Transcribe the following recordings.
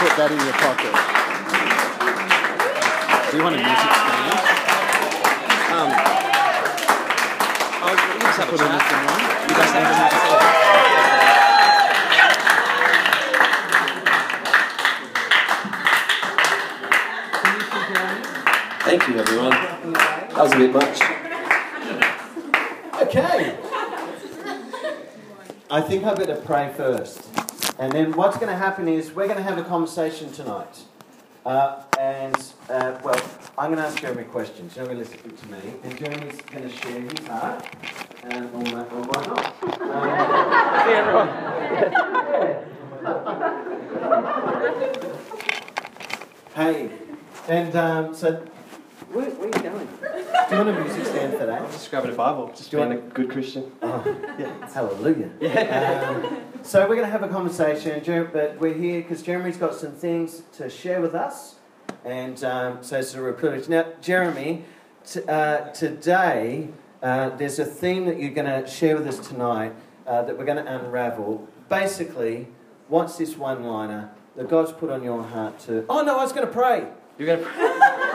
put that in your pocket. Do you want a music stand? Um, oh, you just have a Put on chat. this one. You guys have a chat. Thank you, everyone. That was a bit much. Okay. I think I better pray first. And then what's going to happen is we're going to have a conversation tonight. Uh, and, uh, well, I'm going to ask Jeremy questions. You're going to listen to me. And Jeremy's going to share his heart. And, or, ma- or why not? hey. And um, so, where, where are you going? Do you want a music stand for that? Just grabbing a Bible, just Do you being a good Christian. Oh, yeah. Hallelujah. Um, so we're going to have a conversation, Jer- but we're here because Jeremy's got some things to share with us, and um, so it's a real privilege. Now, Jeremy, t- uh, today uh, there's a theme that you're going to share with us tonight uh, that we're going to unravel. Basically, what's this one-liner that God's put on your heart to? Oh no, I was going to pray, You're gonna.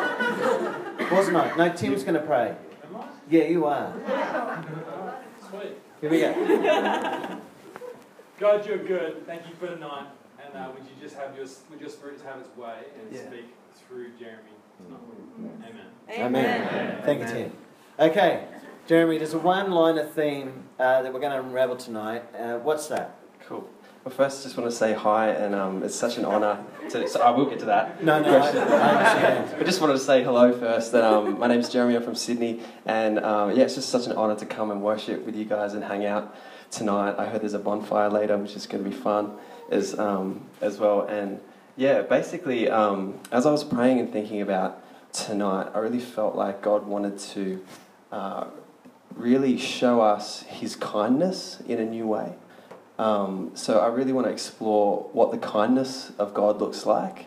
wasn't I? No, Tim's going to pray. Am I? Yeah, you are. Sweet. Here we go. God, you're good. Thank you for tonight. And uh, would you just have your would your spirit have its way and Yeah. speak through Jeremy tonight? Amen. Amen. Thank you, Tim. Okay, Jeremy, there's a one liner theme uh, that we're going to unravel tonight. Uh, what's that? Cool. Well, first, just want to say hi, and um, it's such an honour to. So I will get to that. No, no, I, I just wanted to say hello first. That um, my name's Jeremy. I'm from Sydney, and um, yeah, it's just such an honour to come and worship with you guys and hang out tonight. I heard there's a bonfire later, which is going to be fun as um, as well. And yeah, basically, um, as I was praying and thinking about tonight, I really felt like God wanted to uh, really show us His kindness in a new way. Um, so I really want to explore what the kindness of God looks like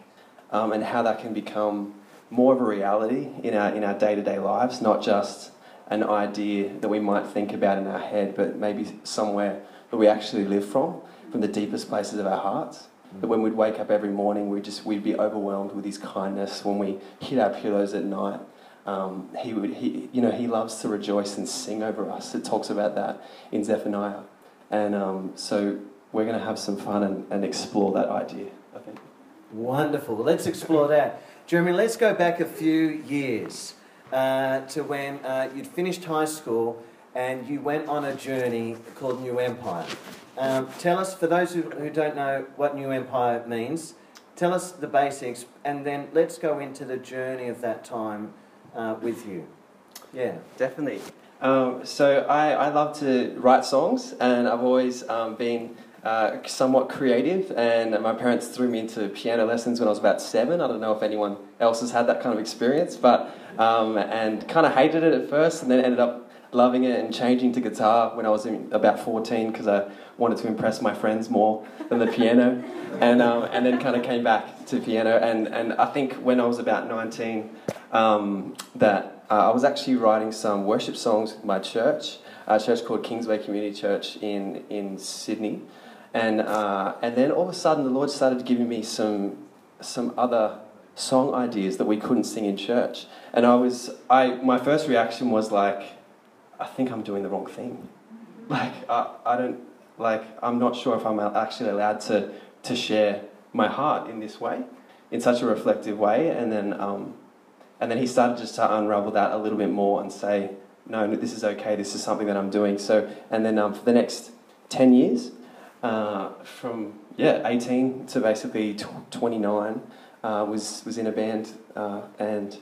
um, and how that can become more of a reality in our in our day to day lives, not just an idea that we might think about in our head, but maybe somewhere that we actually live from, from the deepest places of our hearts. That when we'd wake up every morning, we just we'd be overwhelmed with His kindness. When we hit our pillows at night, um, He would He you know He loves to rejoice and sing over us. It talks about that in Zephaniah, and um, so we're going to have some fun and, and explore that idea. I think. Wonderful. Let's explore that. Jeremy, let's go back a few years uh, to when uh, you'd finished high school and you went on a journey called New Empire. Um, tell us, for those who, who don't know what New Empire means, tell us the basics and then let's go into the journey of that time uh, with you. Yeah. Definitely. Um, so I, I love to write songs, and I've always um, been uh, somewhat creative. And my parents threw me into piano lessons when I was about seven. I don't know if anyone else has had that kind of experience, but um, and kind of hated it at first, and then ended up loving it and changing to guitar when I was in, about 14 because I wanted to impress my friends more than the piano, and um, and then kind of came back to piano. And and I think when I was about 19, um, that uh, I was actually writing some worship songs with my church, a church called Kingsway Community Church in in Sydney, and uh, and then all of a sudden the Lord started giving me some some other song ideas that we couldn't sing in church, and I was I my first reaction was like, I think I'm doing the wrong thing, like I, I don't like I'm not sure if I'm actually allowed to to share my heart in this way, in such a reflective way, and then. Um, and then he started just to unravel that a little bit more and say, no, no, this is okay, this is something that I'm doing. So, and then um, for the next 10 years, uh, from, yeah, 18 to basically tw- 29, uh, was, was in a band uh, and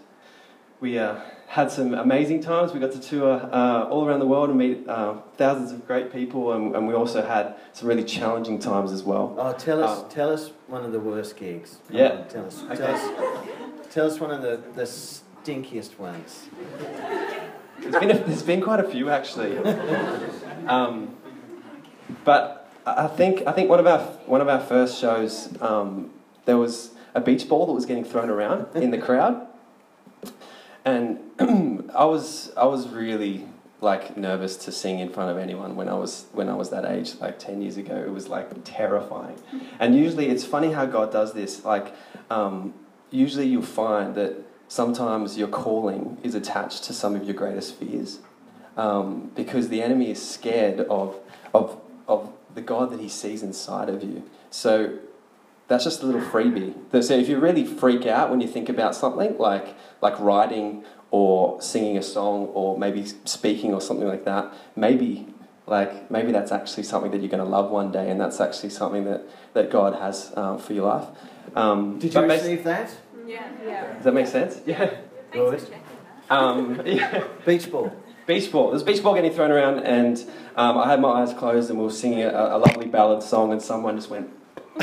we uh, had some amazing times. We got to tour uh, all around the world and meet uh, thousands of great people, and, and we also had some really challenging times as well. Oh, tell us, Um, tell us one of the worst gigs. Come Yeah. on, tell us, Okay. tell us, tell us one of the, the stinkiest ones. There's been, a, there's been quite a few actually. Um, but I think, I think one, of our, one of our first shows, um, there was a beach ball that was getting thrown around in the crowd. And I was, I was really like nervous to sing in front of anyone when I was when I was that age, like ten years ago. It was like terrifying. And usually, it's funny how God does this. Like, um, usually you'll find that sometimes your calling is attached to some of your greatest fears, um, because the enemy is scared of of of the God that he sees inside of you. So that's just a little freebie. So if you really freak out when you think about something like like writing or singing a song or maybe speaking or something like that, maybe like maybe that's actually something that you're going to love one day, and that's actually something that that God has um, for your life. Um, Did you receive that? Yeah. yeah. Does that make sense? Yeah. Good. Um, yeah. Beach ball. Beach ball. There's beach ball getting thrown around, and um, I had my eyes closed, and we were singing a, a lovely ballad song, and someone just went,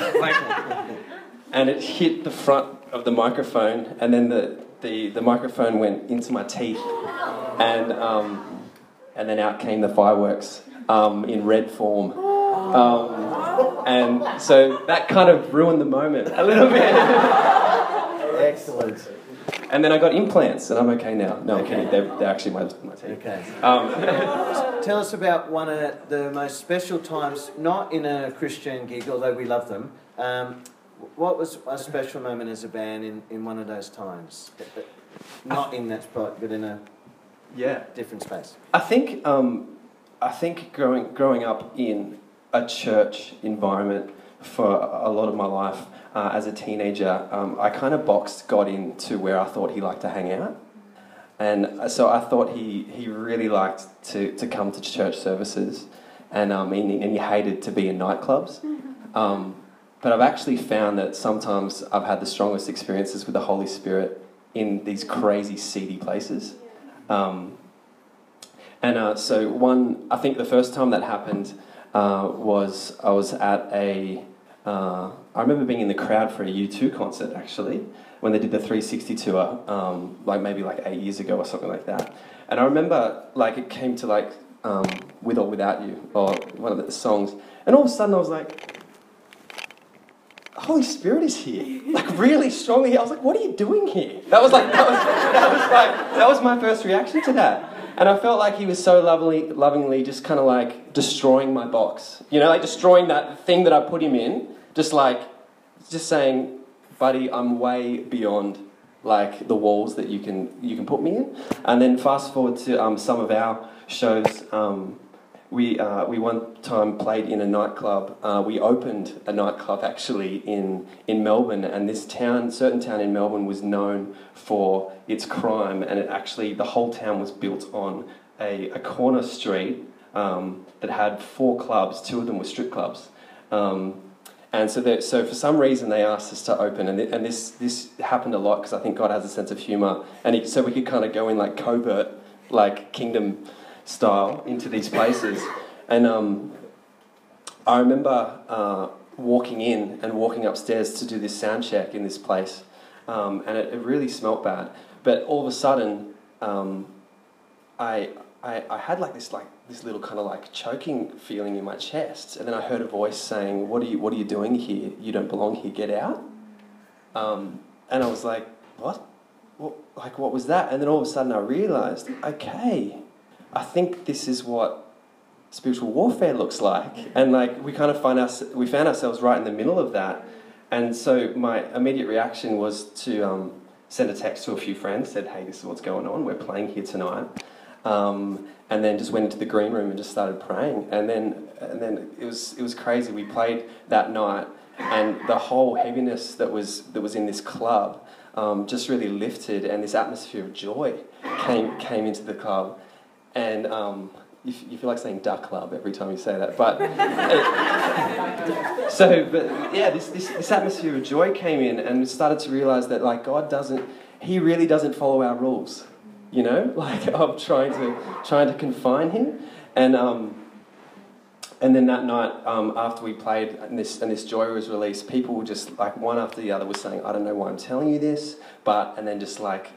and it hit the front of the microphone, and then the, the, the microphone went into my teeth, and um, and then out came the fireworks um, in red form. And so that kind of ruined the moment a little bit. Excellent. and then I got implants, and I'm okay now. No, I'm kidding. They're, they're actually my, my teeth. Okay. Um, Tell us about one of the most special times, not in a Christian gig, although we love them. Um, what was a special moment as a band in, in one of those times? Not in that spot, but in a yeah. different space. I think um, I think growing growing up in a church environment for a lot of my life uh, as a teenager, um, I kind of boxed God into where I thought he liked to hang out, and so I thought he he really liked to to come to church services, and um, and, and he hated to be in nightclubs. Um, but I've actually found that sometimes I've had the strongest experiences with the Holy Spirit in these crazy seedy places. Um, and uh, so one, I think the first time that happened uh, was I was at a. Uh, I remember being in the crowd for a U2 concert actually when they did the 360 tour, um, like maybe like eight years ago or something like that. And I remember like it came to like um, "With or Without You" or one of the songs, and all of a sudden I was like, Holy Spirit is here, like really strongly. I was like, "What are you doing here?" That was like that was, that was like that was my first reaction to that, and I felt like he was so lovingly, lovingly, just kind of like destroying my box, you know, like destroying that thing that I put him in, just like, just saying, "Buddy, I'm way beyond like the walls that you can you can put me in." And then fast forward to um, some of our shows. Um, we, uh, we one time played in a nightclub. Uh, we opened a nightclub actually in, in Melbourne, and this town, certain town in Melbourne, was known for its crime, and it actually the whole town was built on a, a corner street um, that had four clubs. Two of them were strip clubs. Um, and so, so for some reason, they asked us to open, and, th- and this, this happened a lot because I think God has a sense of humour, and so we could kind of go in like covert, like kingdom style into these places. And um, I remember uh, walking in and walking upstairs to do this sound check in this place, um, and it, it, really smelt bad. But all of a sudden, um, I, I, I had like this like this little kind of like choking feeling in my chest, and then I heard a voice saying, "What are you What are you doing here? You don't belong here. Get out." Um, and I was like, "What? What? Like what was that?" And then all of a sudden, I realized, okay I think this is what spiritual warfare looks like. And like we kind of find us, we found ourselves right in the middle of that. And so my immediate reaction was to um, send a text to a few friends, said, "Hey, this is what's going on. We're playing here tonight." Um, and then just went into the green room and just started praying. And then, and then it was it was crazy. We played that night, and the whole heaviness that was that was in this club um, just really lifted, and this atmosphere of joy came came into the club and um, you, you, feel like saying duck club every time you say that. But it, so, but yeah, this, this, this atmosphere of joy came in, and started to realize that like God doesn't, He really doesn't follow our rules. You know, like I'm trying to trying to confine Him, and um, and then that night um, after we played and this and this joy was released, people were just like one after the other was saying, I don't know why I'm telling you this, but and then just like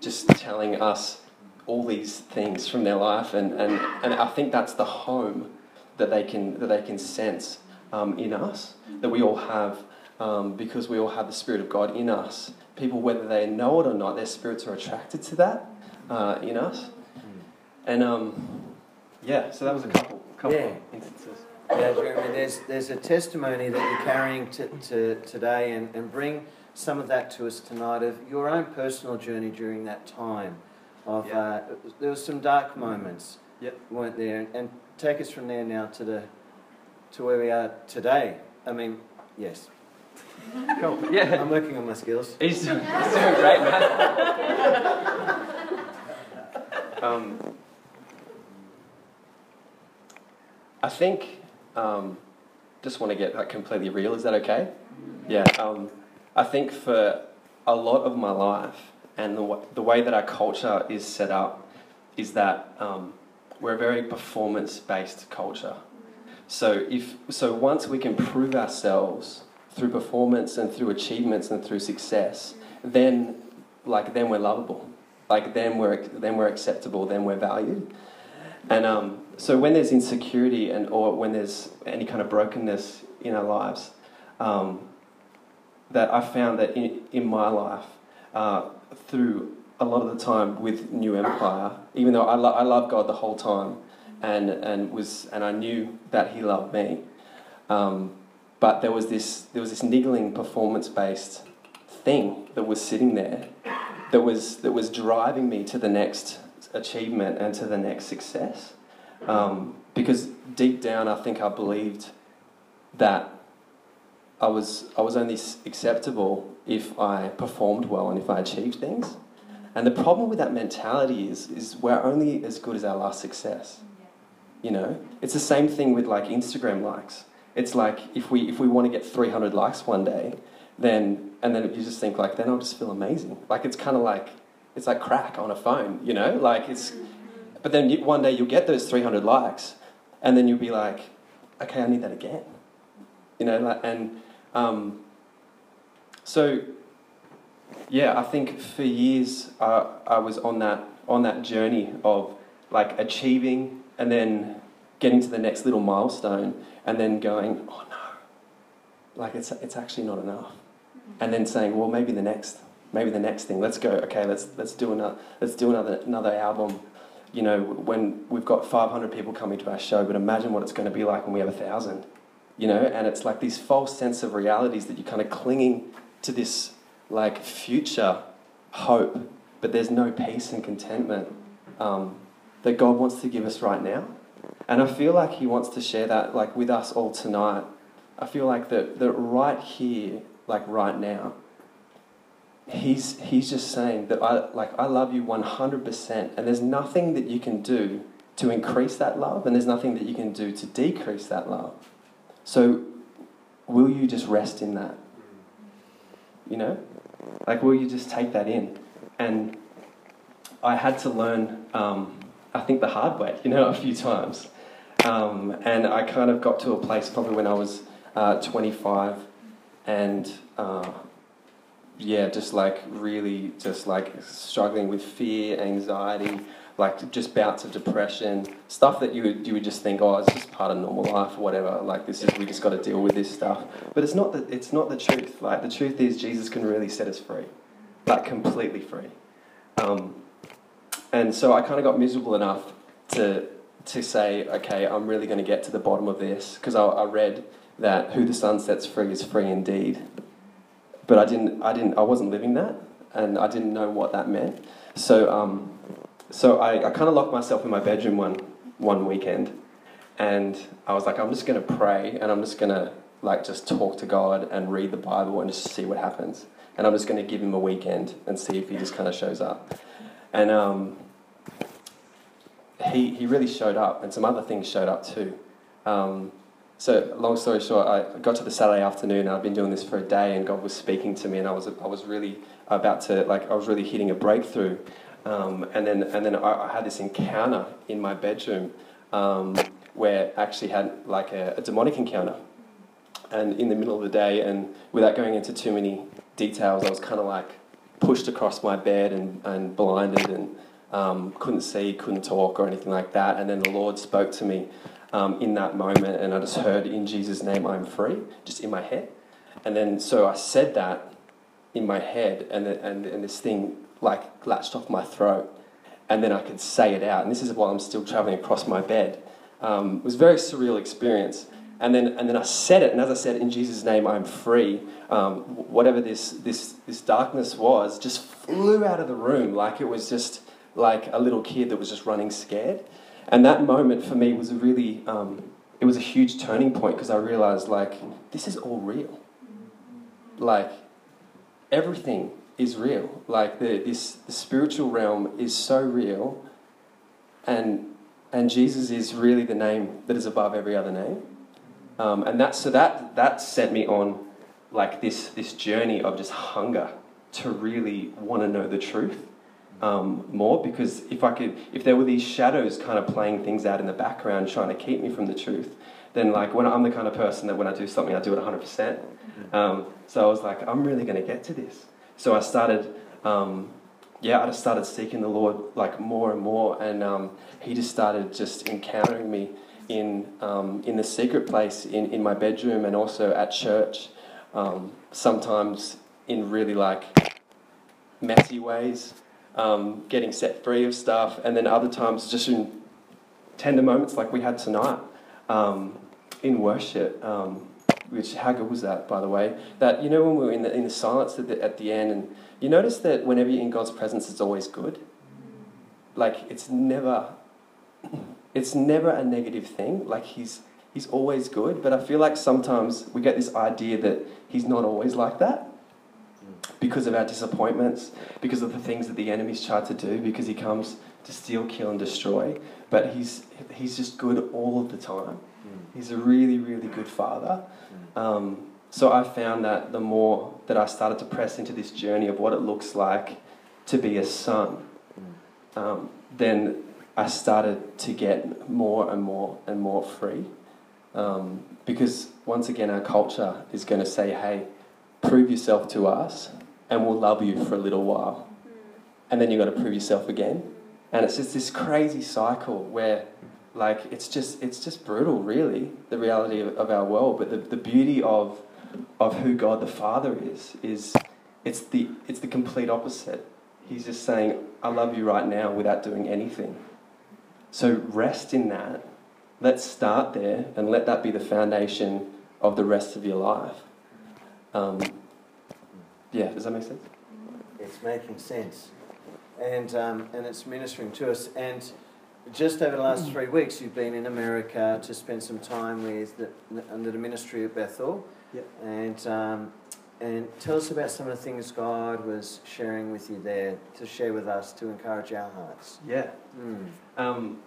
just telling us all these things from their life, and, and, and I think that's the home that they can, that they can sense um, in us, that we all have, um, because we all have the Spirit of God in us. People, whether they know it or not, their spirits are attracted to that uh, in us. And um, yeah, so that was a couple, couple Yeah. instances. Yeah, Jeremy, there's, there's a testimony that you're carrying to, to today and, and bring some of that to us tonight of your own personal journey during that time. Of Yeah. uh, there was some dark moments, Yep. weren't there? And, and take us from there now to the to where we are today. I mean, yes, Cool. Yeah. I'm working on my skills. He's doing, he's doing great, man. um, I think, um, just want to get that completely real. Is that okay? Yeah. Um, I think for a lot of my life and the, w- the way that our culture is set up is that um, we're a very performance-based culture. So if so, once we can prove ourselves through performance and through achievements and through success, then like then we're lovable, like then we're then we're acceptable, then we're valued. And um, so when there's insecurity and or when there's any kind of brokenness in our lives, um, that I found that in, in my life, uh, through a lot of the time with New Empire, even though I, lo- I love God the whole time, and and was and I knew that He loved me, um, but there was this there was this niggling performance based thing that was sitting there, that was that was driving me to the next achievement and to the next success, um, because deep down I think I believed that I was I was only acceptable if I performed well and if I achieved things. And the problem with that mentality is is we're only as good as our last success. You know, it's the same thing with like Instagram likes. It's like if we if we want to get 300 likes one day, then and then you just think like then I'll just feel amazing. Like it's kind of like it's like crack on a phone, you know? Like it's but then one day you'll get those 300 likes and then you'll be like okay, I need that again. You know, and um, so yeah, I think for years uh, I was on that on that journey of like achieving and then getting to the next little milestone and then going, oh no, like it's it's actually not enough, and then saying, well, maybe the next, maybe the next thing. Let's go. Okay, let's let's do another let's do another another album. You know, when we've got 500 people coming to our show, but imagine what it's going to be like when we have a thousand. You know, and it's like these false sense of realities that you're kind of clinging to this like future hope, but there's no peace and contentment um, that God wants to give us right now. And I feel like He wants to share that like with us all tonight. I feel like that that right here, like right now, He's He's just saying that I like I love you 100%, and there's nothing that you can do to increase that love, and there's nothing that you can do to decrease that love. So, will you just rest in that? You know? Like, will you just take that in? And I had to learn, um, I think, the hard way, you know, a few times. Um, and I kind of got to a place probably when I was uh, 25 and, uh, yeah, just like really just like struggling with fear, anxiety, like just bouts of depression, stuff that you would, you would just think, oh, it's just part of normal life or whatever. Like this is, we just got to deal with this stuff. But it's not the, it's not the truth. Like the truth is Jesus can really set us free, like completely free. Um, and so I kind of got miserable enough to to say, okay, I'm really going to get to the bottom of this because I, I read that who the Son sets free is free indeed. But I didn't, I didn't, I wasn't living that, and I didn't know what that meant. So, um, so I, I kind of locked myself in my bedroom one one weekend, and I was like, I'm just to pray, and I'm just to like just talk to God and read the Bible and just see what happens. And I'm just to give him a weekend and see if he just kind of shows up. And um, he, he really showed up, and some other things showed up too. Um, so, long story short, I got to the Saturday afternoon, I've been doing this for a day, and God was speaking to me, and I was, I was really about to, like, I was really hitting a breakthrough. Um, and then, and then I, I had this encounter in my bedroom um, where I actually had like a, a demonic encounter. And in the middle of the day, and without going into too many details, I was kind of like pushed across my bed and, and blinded and um, couldn't see, couldn't talk or anything like that. And then the Lord spoke to me um, in that moment, and I just heard, In Jesus' name, I'm free, just in my head. And then so I said that in my head, and, the, and, and this thing like latched off my throat. and then I could say it out. And this is while I'm still traveling across my bed. Um, it was a very surreal experience. And then, and then I said it, and as I said, in Jesus' name, I'm free. Um, whatever this, this, this darkness was, just flew out of the room like it was just like a little kid that was just running scared. And that moment for me was a really, um, it was a huge turning point because I realized, like, this is all real. Like, everything is real. Like, the, this, the spiritual realm is so real, and, and Jesus is really the name that is above every other name. Um, and that, so that, that set me on like this, this journey of just hunger to really want to know the truth um, more because if I could, if there were these shadows kind of playing things out in the background trying to keep me from the truth, then like when I'm the kind of person that when I do something, I do it 100%. Um, so I was like, I'm really going to get to this. So I started, um, yeah, I just started seeking the Lord like more and more, and um, He just started just encountering me in um, in the secret place in, in my bedroom and also at church. Um, sometimes in really like messy ways, um, getting set free of stuff, and then other times just in tender moments like we had tonight um, in worship. Um, which how good was that, by the way? That you know when we were in the in the silence at the, at the end, and you notice that whenever you're in God's presence, it's always good. Like it's never, it's never a negative thing. Like he's he's always good. But I feel like sometimes we get this idea that he's not always like that because of our disappointments, because of the things that the enemy's tried to do, because he comes to steal, kill, and destroy. But he's he's just good all of the time. He's a really, really good father. Um, so I found that the more that I started to press into this journey of what it looks like to be a son, um, then I started to get more and more and more free. Um, because once again, our culture is going to say, hey, prove yourself to us and we'll love you for a little while. And then you've got to prove yourself again. And it's just this crazy cycle where like it's just it's just brutal really the reality of, of our world. But the, the beauty of of who god the father is is it's the it's the complete opposite. He's just saying i love you right now without doing anything. So rest in that. Let's start there and let that be the foundation of the rest of your life. Um, yeah does that make sense It's making sense. And, um, and it's ministering to us. And just over the last three weeks, you've been in America to spend some time with the, under the ministry of Bethel. Yep. And, um, and tell us about some of the things God was sharing with you there to share with us to encourage our hearts. yeah Mm. Um,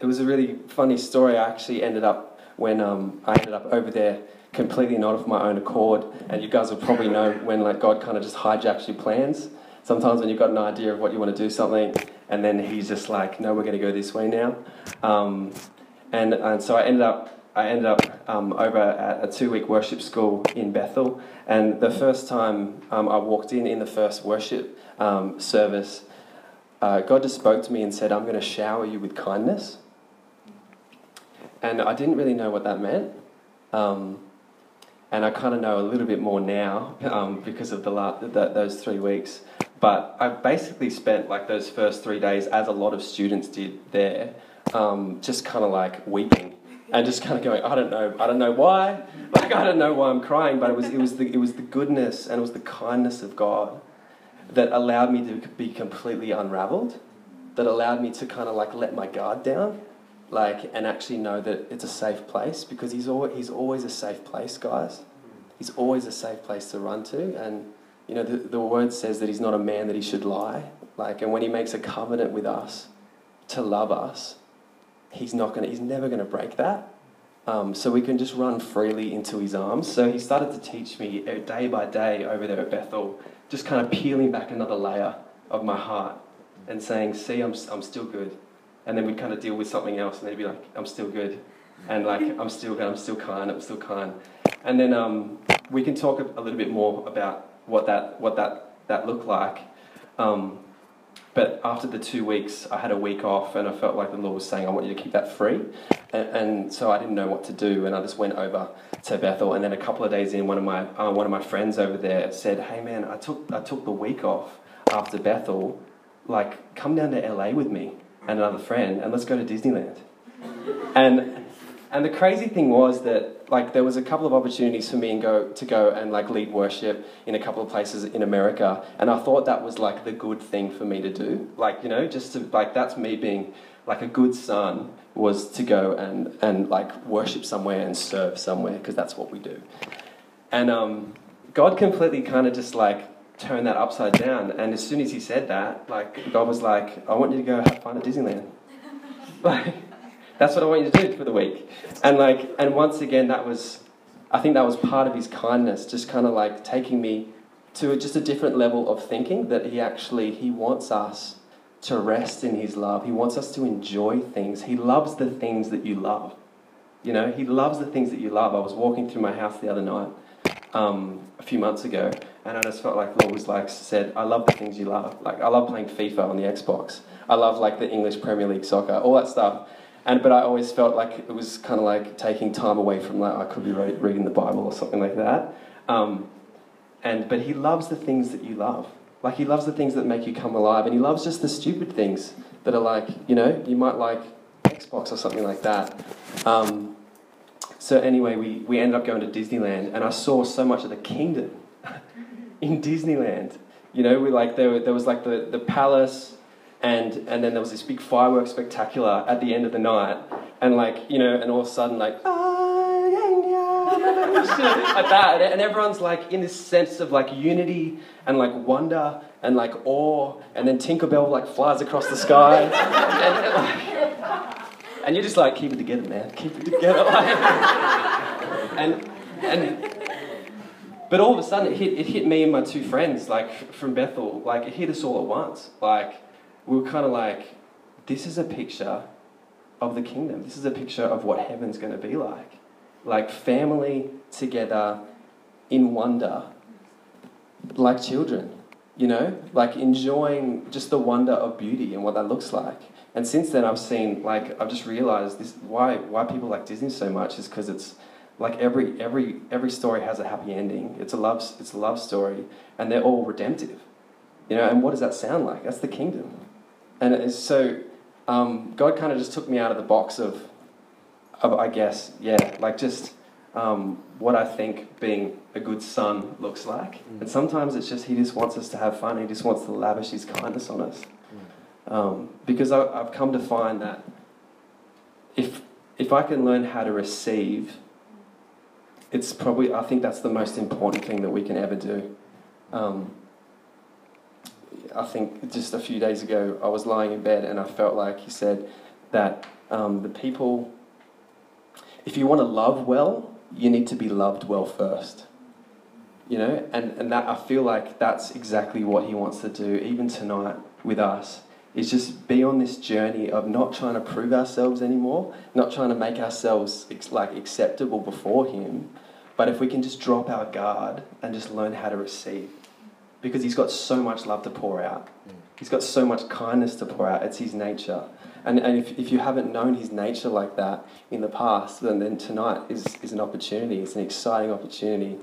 it was a really funny story. I actually ended up when um, I ended up over there completely not of my own accord. And you guys will probably know when like God kind of just hijacks your plans. Sometimes when you've got an idea of what you want to do something, and then He's just like, "No, we're going to go this way now." Um, and and so I ended up I ended up um, over at a two week worship school in Bethel. And the first time um, I walked in, in the first worship um, service, uh, God just spoke to me and said, I'm going to shower you with kindness. And I didn't really know what that meant. Um, and I kind of know a little bit more now um, because of the, la- the those three weeks. But I basically spent like those first three days, as a lot of students did there, um, just kind of like weeping. And just kind of going, I don't know, I don't know why, like I don't know why I'm crying, but it was it was the it was the goodness and it was the kindness of God that allowed me to be completely unraveled, that allowed me to kind of like let my guard down, like and actually know that it's a safe place because he's always he's always a safe place, guys. He's always a safe place to run to, and you know the the word says that he's not a man that he should lie, like and when he makes a covenant with us to love us he's not to, he's never to break that. Um, so we can just run freely into his arms. So he started to teach me uh, day by day over there at Bethel, just kind of peeling back another layer of my heart and saying, see, I'm, I'm still good. And then we'd kind of deal with something else and they'd be like, I'm still good. And like, I'm still good, I'm still kind, I'm still kind. And then um, we can talk a, little bit more about what that, what that, that looked like. Um, but after the two weeks, I had a week off, and I felt like the Lord was saying, I want you to keep that free. And, and so I didn't know what to do, and I just went over to Bethel. And then a couple of days in, one of my, uh, one of my friends over there said, Hey man, I took, I took the week off. after Bethel, like, come down to LA with me and another friend, and let's go to Disneyland. And and the crazy thing was that like there was a couple of opportunities for me and go to go and like lead worship in a couple of places in America, and I thought that was like the good thing for me to do. Like you know, just to like that's me being like a good son was to go and and like worship somewhere and serve somewhere because that's what we do. And um, God completely kind of just like turned that upside down. And as soon as He said that, like God was like, "I want you to go have fun at Disneyland." like that's what I want you to do for the week. And like, and once again, that was, I think that was part of his kindness, just kind of like taking me to just a different level of thinking that he actually, he wants us to rest in his love. He wants us to enjoy things. He loves the things that you love. You know, he loves the things that you love. I was walking through my house the other night, um, a few months ago, and I just felt like Lord was like said, I love the things you love. Like I love playing FIFA on the Xbox. I love like the English Premier League soccer, all that stuff. And, but I always felt like it was kind of like taking time away from like I could be re- reading the Bible or something like that. Um, and but he loves the things that you love. Like he loves the things that make you come alive, and he loves just the stupid things that are like you know you might like Xbox or something like that. Um, so anyway, we, we ended up going to Disneyland, and I saw so much of the kingdom in Disneyland. You know, we like there, there was like the, the palace and and then there was this big fireworks spectacular at the end of the night, and like you know, and all of a sudden like. Ah, like that, and everyone's like in this sense of like unity and like wonder and like awe, and then Tinkerbell like flies across the sky, and, and, like, and you're just like keep it together, man, keep it together, like, and and but all of a sudden it hit it hit me and my two friends like from Bethel, like it hit us all at once, like we were kind of like, this is a picture of the kingdom. This is a picture of what heaven's going to be like. Like family together in wonder, like children, you know, like enjoying just the wonder of beauty and what that looks like. And since then, I've seen, like, I've just realized this why, why people like Disney so much is because it's like every, every, every story has a happy ending. It's a, love, it's a love story, and they're all redemptive. You know, and what does that sound like? That's the kingdom. And so um, God kind of just took me out of the box of, of I guess, yeah, like just um, what I think being a good son looks like. Mm. And sometimes it's just He just wants us to have fun. He just wants to lavish His kindness on us. Mm. Um, because I, I've come to find that if if I can learn how to receive, it's probably I think that's the most important thing that we can ever do. Um, I think just a few days ago, I was lying in bed and I felt like he said that um, the people, if you want to love well, you need to be loved well first. You know, and, and that I feel like that's exactly what he wants to do, even tonight with us, is just be on this journey of not trying to prove ourselves anymore, not trying to make ourselves like acceptable before him, but if we can just drop our guard and just learn how to receive because he's got so much love to pour out. He's got so much kindness to pour out. It's his nature. And, and if, if you haven't known his nature like that in the past, then, then tonight is, is an opportunity. It's an exciting opportunity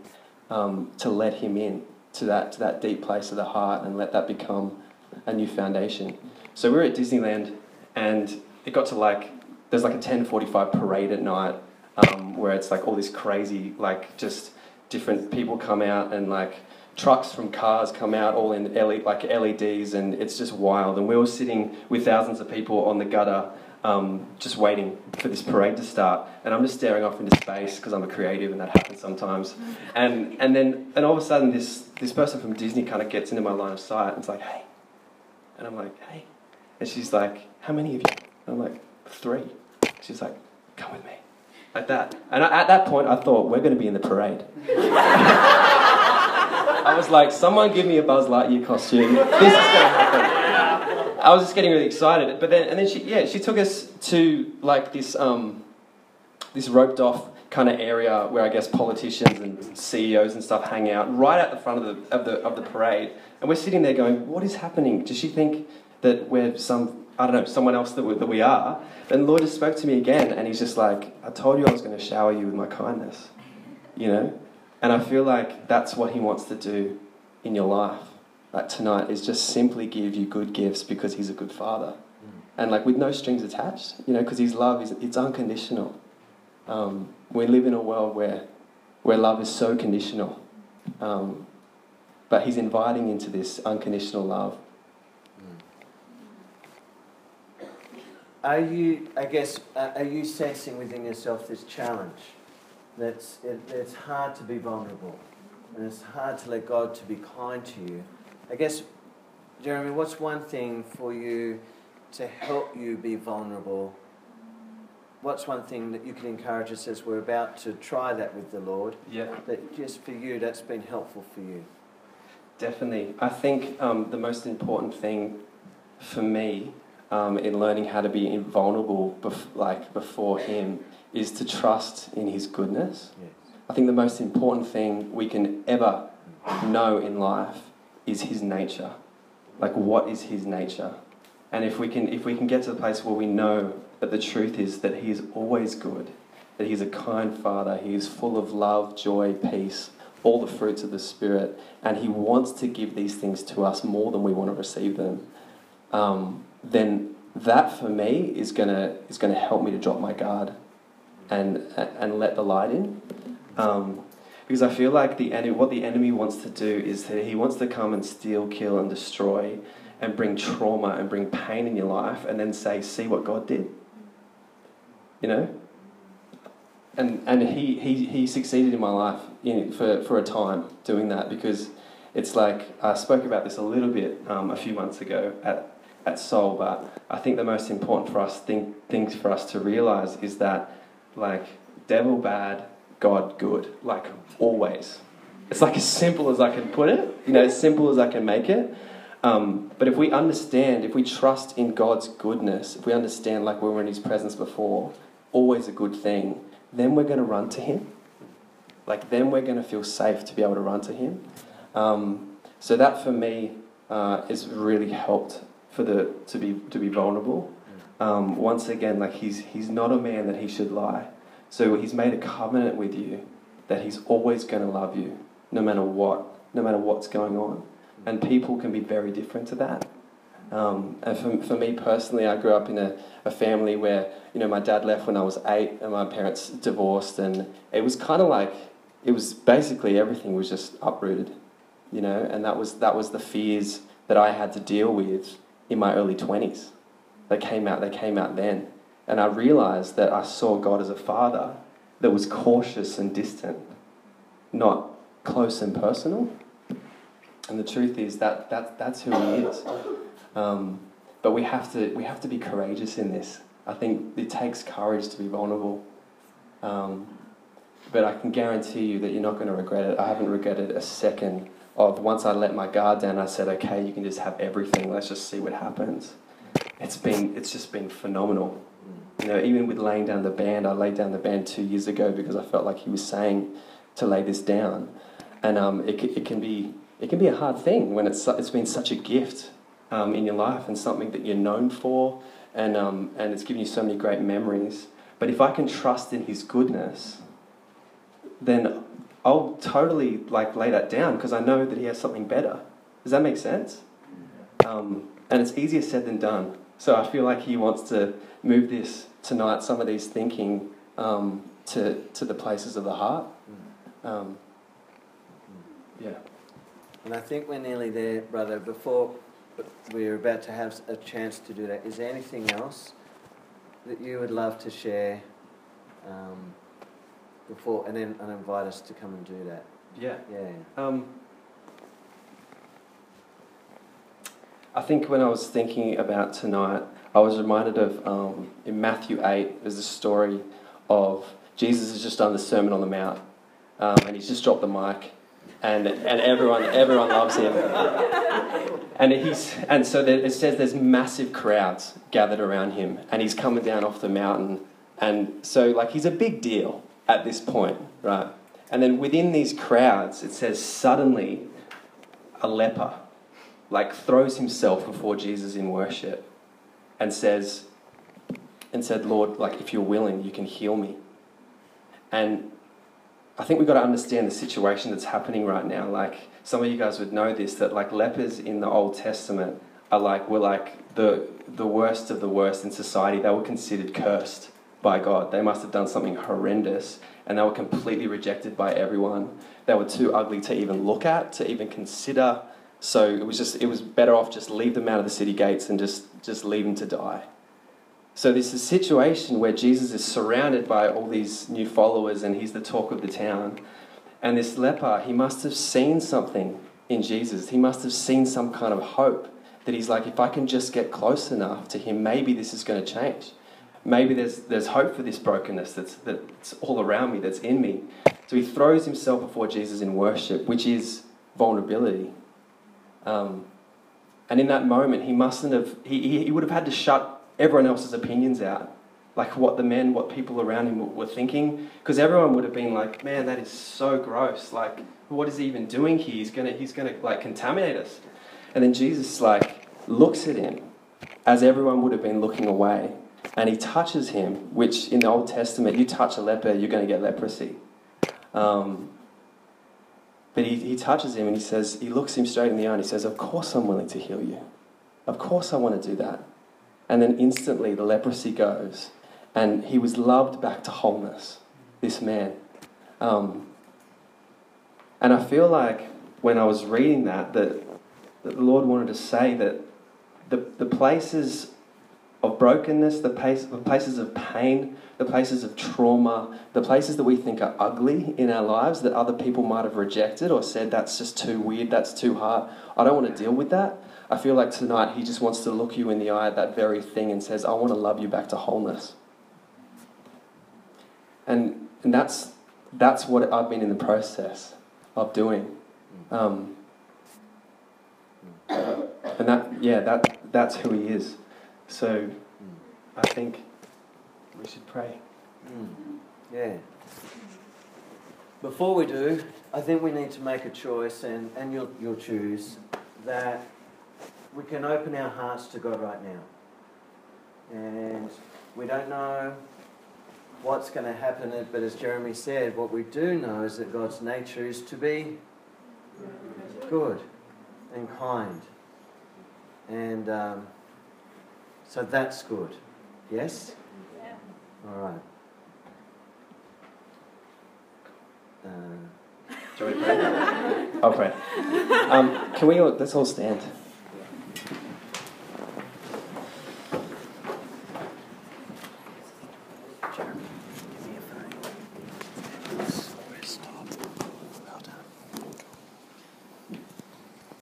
um, to let him in to that, to that deep place of the heart and let that become a new foundation. So we are at Disneyland and it got to like, there's like a 10.45 parade at night um, where it's like all this crazy, like just different people come out and like trucks from cars come out all in like LEDs, and it's just wild. And we were sitting with thousands of people on the gutter, um, just waiting for this parade to start. And I'm just staring off into space because I'm a creative, and that happens sometimes. And and then and all of a sudden, this this person from Disney kind of gets into my line of sight and it's like, hey, and I'm like, hey, and she's like, how many of you? And I'm like, three. She's like, come with me. Like that. And at that point, I thought, we're going to be in the parade. I was like, someone give me a Buzz Lightyear costume. This is going to happen. I was just getting really excited. But then, and then she, yeah, she took us to like this, um, this roped off kind of area where I guess politicians and CEOs and stuff hang out, right at the front of the, of the, of the parade. And we're sitting there going, what is happening? Does she think that we're some, I don't know, someone else that we, that we are? And the Lord just spoke to me again, and He's just like, I told you I was going to shower you with my kindness. You know? And I feel like that's what He wants to do in your life. like tonight is just simply give you good gifts because He's a good Father, and like with no strings attached, you know, because His love is it's unconditional. Um, we live in a world where where love is so conditional, um, but He's inviting into this unconditional love. Are you, I guess, are you sensing within yourself this challenge? That's it, it's hard to be vulnerable, and it's hard to let God to be kind to you. I guess, Jeremy, what's one thing for you to help you be vulnerable? What's one thing that you can encourage us as we're about to try that with the Lord? Yeah. That just for you, that's been helpful for you. Definitely. I think um, the most important thing for me um, in learning how to be invulnerable, bef- like before Him, is to trust in His goodness. Yes. I think the most important thing we can ever know in life is His nature. Like, what is His nature? And if we can, if we can get to the place where we know that the truth is that He is always good, that He's a kind Father, He is full of love, joy, peace, all the fruits of the Spirit, and He wants to give these things to us more than we want to receive them, um, then that for me is gonna is gonna help me to drop my guard and and let the light in. Um, because I feel like the enemy, what the enemy wants to do is that he wants to come and steal, kill, and destroy, and bring trauma and bring pain in your life, and then say, "See what God did." You know. And and he he, he succeeded in my life in, for for a time doing that because it's like I spoke about this a little bit um, a few months ago at at Soul, but I think the most important for us thing, things for us to realize is that like devil bad, God good, like always. It's like as simple as I can put it, you know, as simple as I can make it. Um, but if we understand, if we trust in God's goodness, if we understand like we were in His presence before, always a good thing, then we're going to run to Him. Like then we're going to feel safe to be able to run to Him. Um, so that for me uh, has really helped for the to be to be vulnerable. Um, once again, like he's he's not a man that he should lie. So he's made a covenant with you that he's always going to love you, no matter what, no matter what's going on. And people can be very different to that. Um, and for, for me personally, I grew up in a, a family where, you know, my dad left when I was eight and my parents divorced. And it was kind of like, it was basically everything was just uprooted, you know, and that was, that was the fears that I had to deal with in my early 20s. They came out, they came out then. And I realized that I saw God as a father that was cautious and distant, not close and personal. And the truth is that, that that's who he is. Um, but we have, to, we have to be courageous in this. I think it takes courage to be vulnerable. Um, but I can guarantee you that you're not going to regret it. I haven't regretted a second of once I let my guard down, I said, okay, you can just have everything. Let's just see what happens. It's been, it's just been phenomenal. You know, even with laying down the band, I laid down the band two years ago because I felt like he was saying to lay this down, and um, it, it can be, it can be a hard thing when it's, it's been such a gift um, in your life and something that you're known for, and um, and it's given you so many great memories. But if I can trust in His goodness, then I'll totally like lay that down because I know that He has something better. Does that make sense? Um, and it's easier said than done. So I feel like He wants to move this tonight, some of these thinking um, to to the places of the heart. Um, yeah. And I think we're nearly there, brother. Before we're about to have a chance to do that, is there anything else that you would love to share um, before, and then and invite us to come and do that? Yeah. Yeah. Um, I think when I was thinking about tonight, I was reminded of um, in Matthew 8, there's a story of Jesus has just done the Sermon on the Mount um, and he's just dropped the mic and, and everyone, everyone loves him. And, he's, and so there, it says there's massive crowds gathered around him and he's coming down off the mountain. And so, like, he's a big deal at this point, right? And then within these crowds, it says suddenly a leper like throws himself before Jesus in worship and says and said, Lord, like if you're willing, you can heal me. And I think we've got to understand the situation that's happening right now. Like some of you guys would know this, that like lepers in the Old Testament are like were like the the worst of the worst in society. They were considered cursed by God. They must have done something horrendous, and they were completely rejected by everyone. They were too ugly to even look at, to even consider. So it was just it was better off just leave them out of the city gates and just just leave them to die. So this is a situation where Jesus is surrounded by all these new followers and he's the talk of the town. And this leper, he must have seen something in Jesus. He must have seen some kind of hope that he's like, if I can just get close enough to him, maybe this is going to change. Maybe there's, there's hope for this brokenness that's, that's all around me, that's in me. So he throws himself before Jesus in worship, which is vulnerability. Um, and in that moment, he mustn't have, he, he would have had to shut everyone else's opinions out. Like what the men, what people around him were thinking. Because everyone would have been like, man, that is so gross. Like, what is he even doing here? He's gonna, he's gonna like contaminate us. And then Jesus like looks at him as everyone would have been looking away. And he touches him, which in the Old Testament, you touch a leper, you're going to get leprosy. Um, but he, he touches him and he says, he looks him straight in the eye and he says, Of course I'm willing to heal you. Of course I want to do that. And then instantly the leprosy goes, and he was loved back to wholeness, this man. Um, and I feel like when I was reading that, that, that the Lord wanted to say that the, the places of brokenness, the, place, the places of pain, the places of trauma, the places that we think are ugly in our lives that other people might have rejected or said that's just too weird, that's too hard. I don't want to deal with that. I feel like tonight he just wants to look you in the eye at that very thing and says, I want to love you back to wholeness. And, and that's, that's what I've been in the process of doing. Um, and that, yeah, that, that's who he is. So I think we should pray. Mm. Yeah. Before we do, I think we need to make a choice, and, and you'll, you'll choose that we can open our hearts to God right now. And we don't know what's going to happen, but as Jeremy said, what we do know is that God's nature is to be good and kind. And um, so that's good. Yes? Yeah. All right. Uh, Shall we pray? I'll pray. Um, can we all, let's all stand.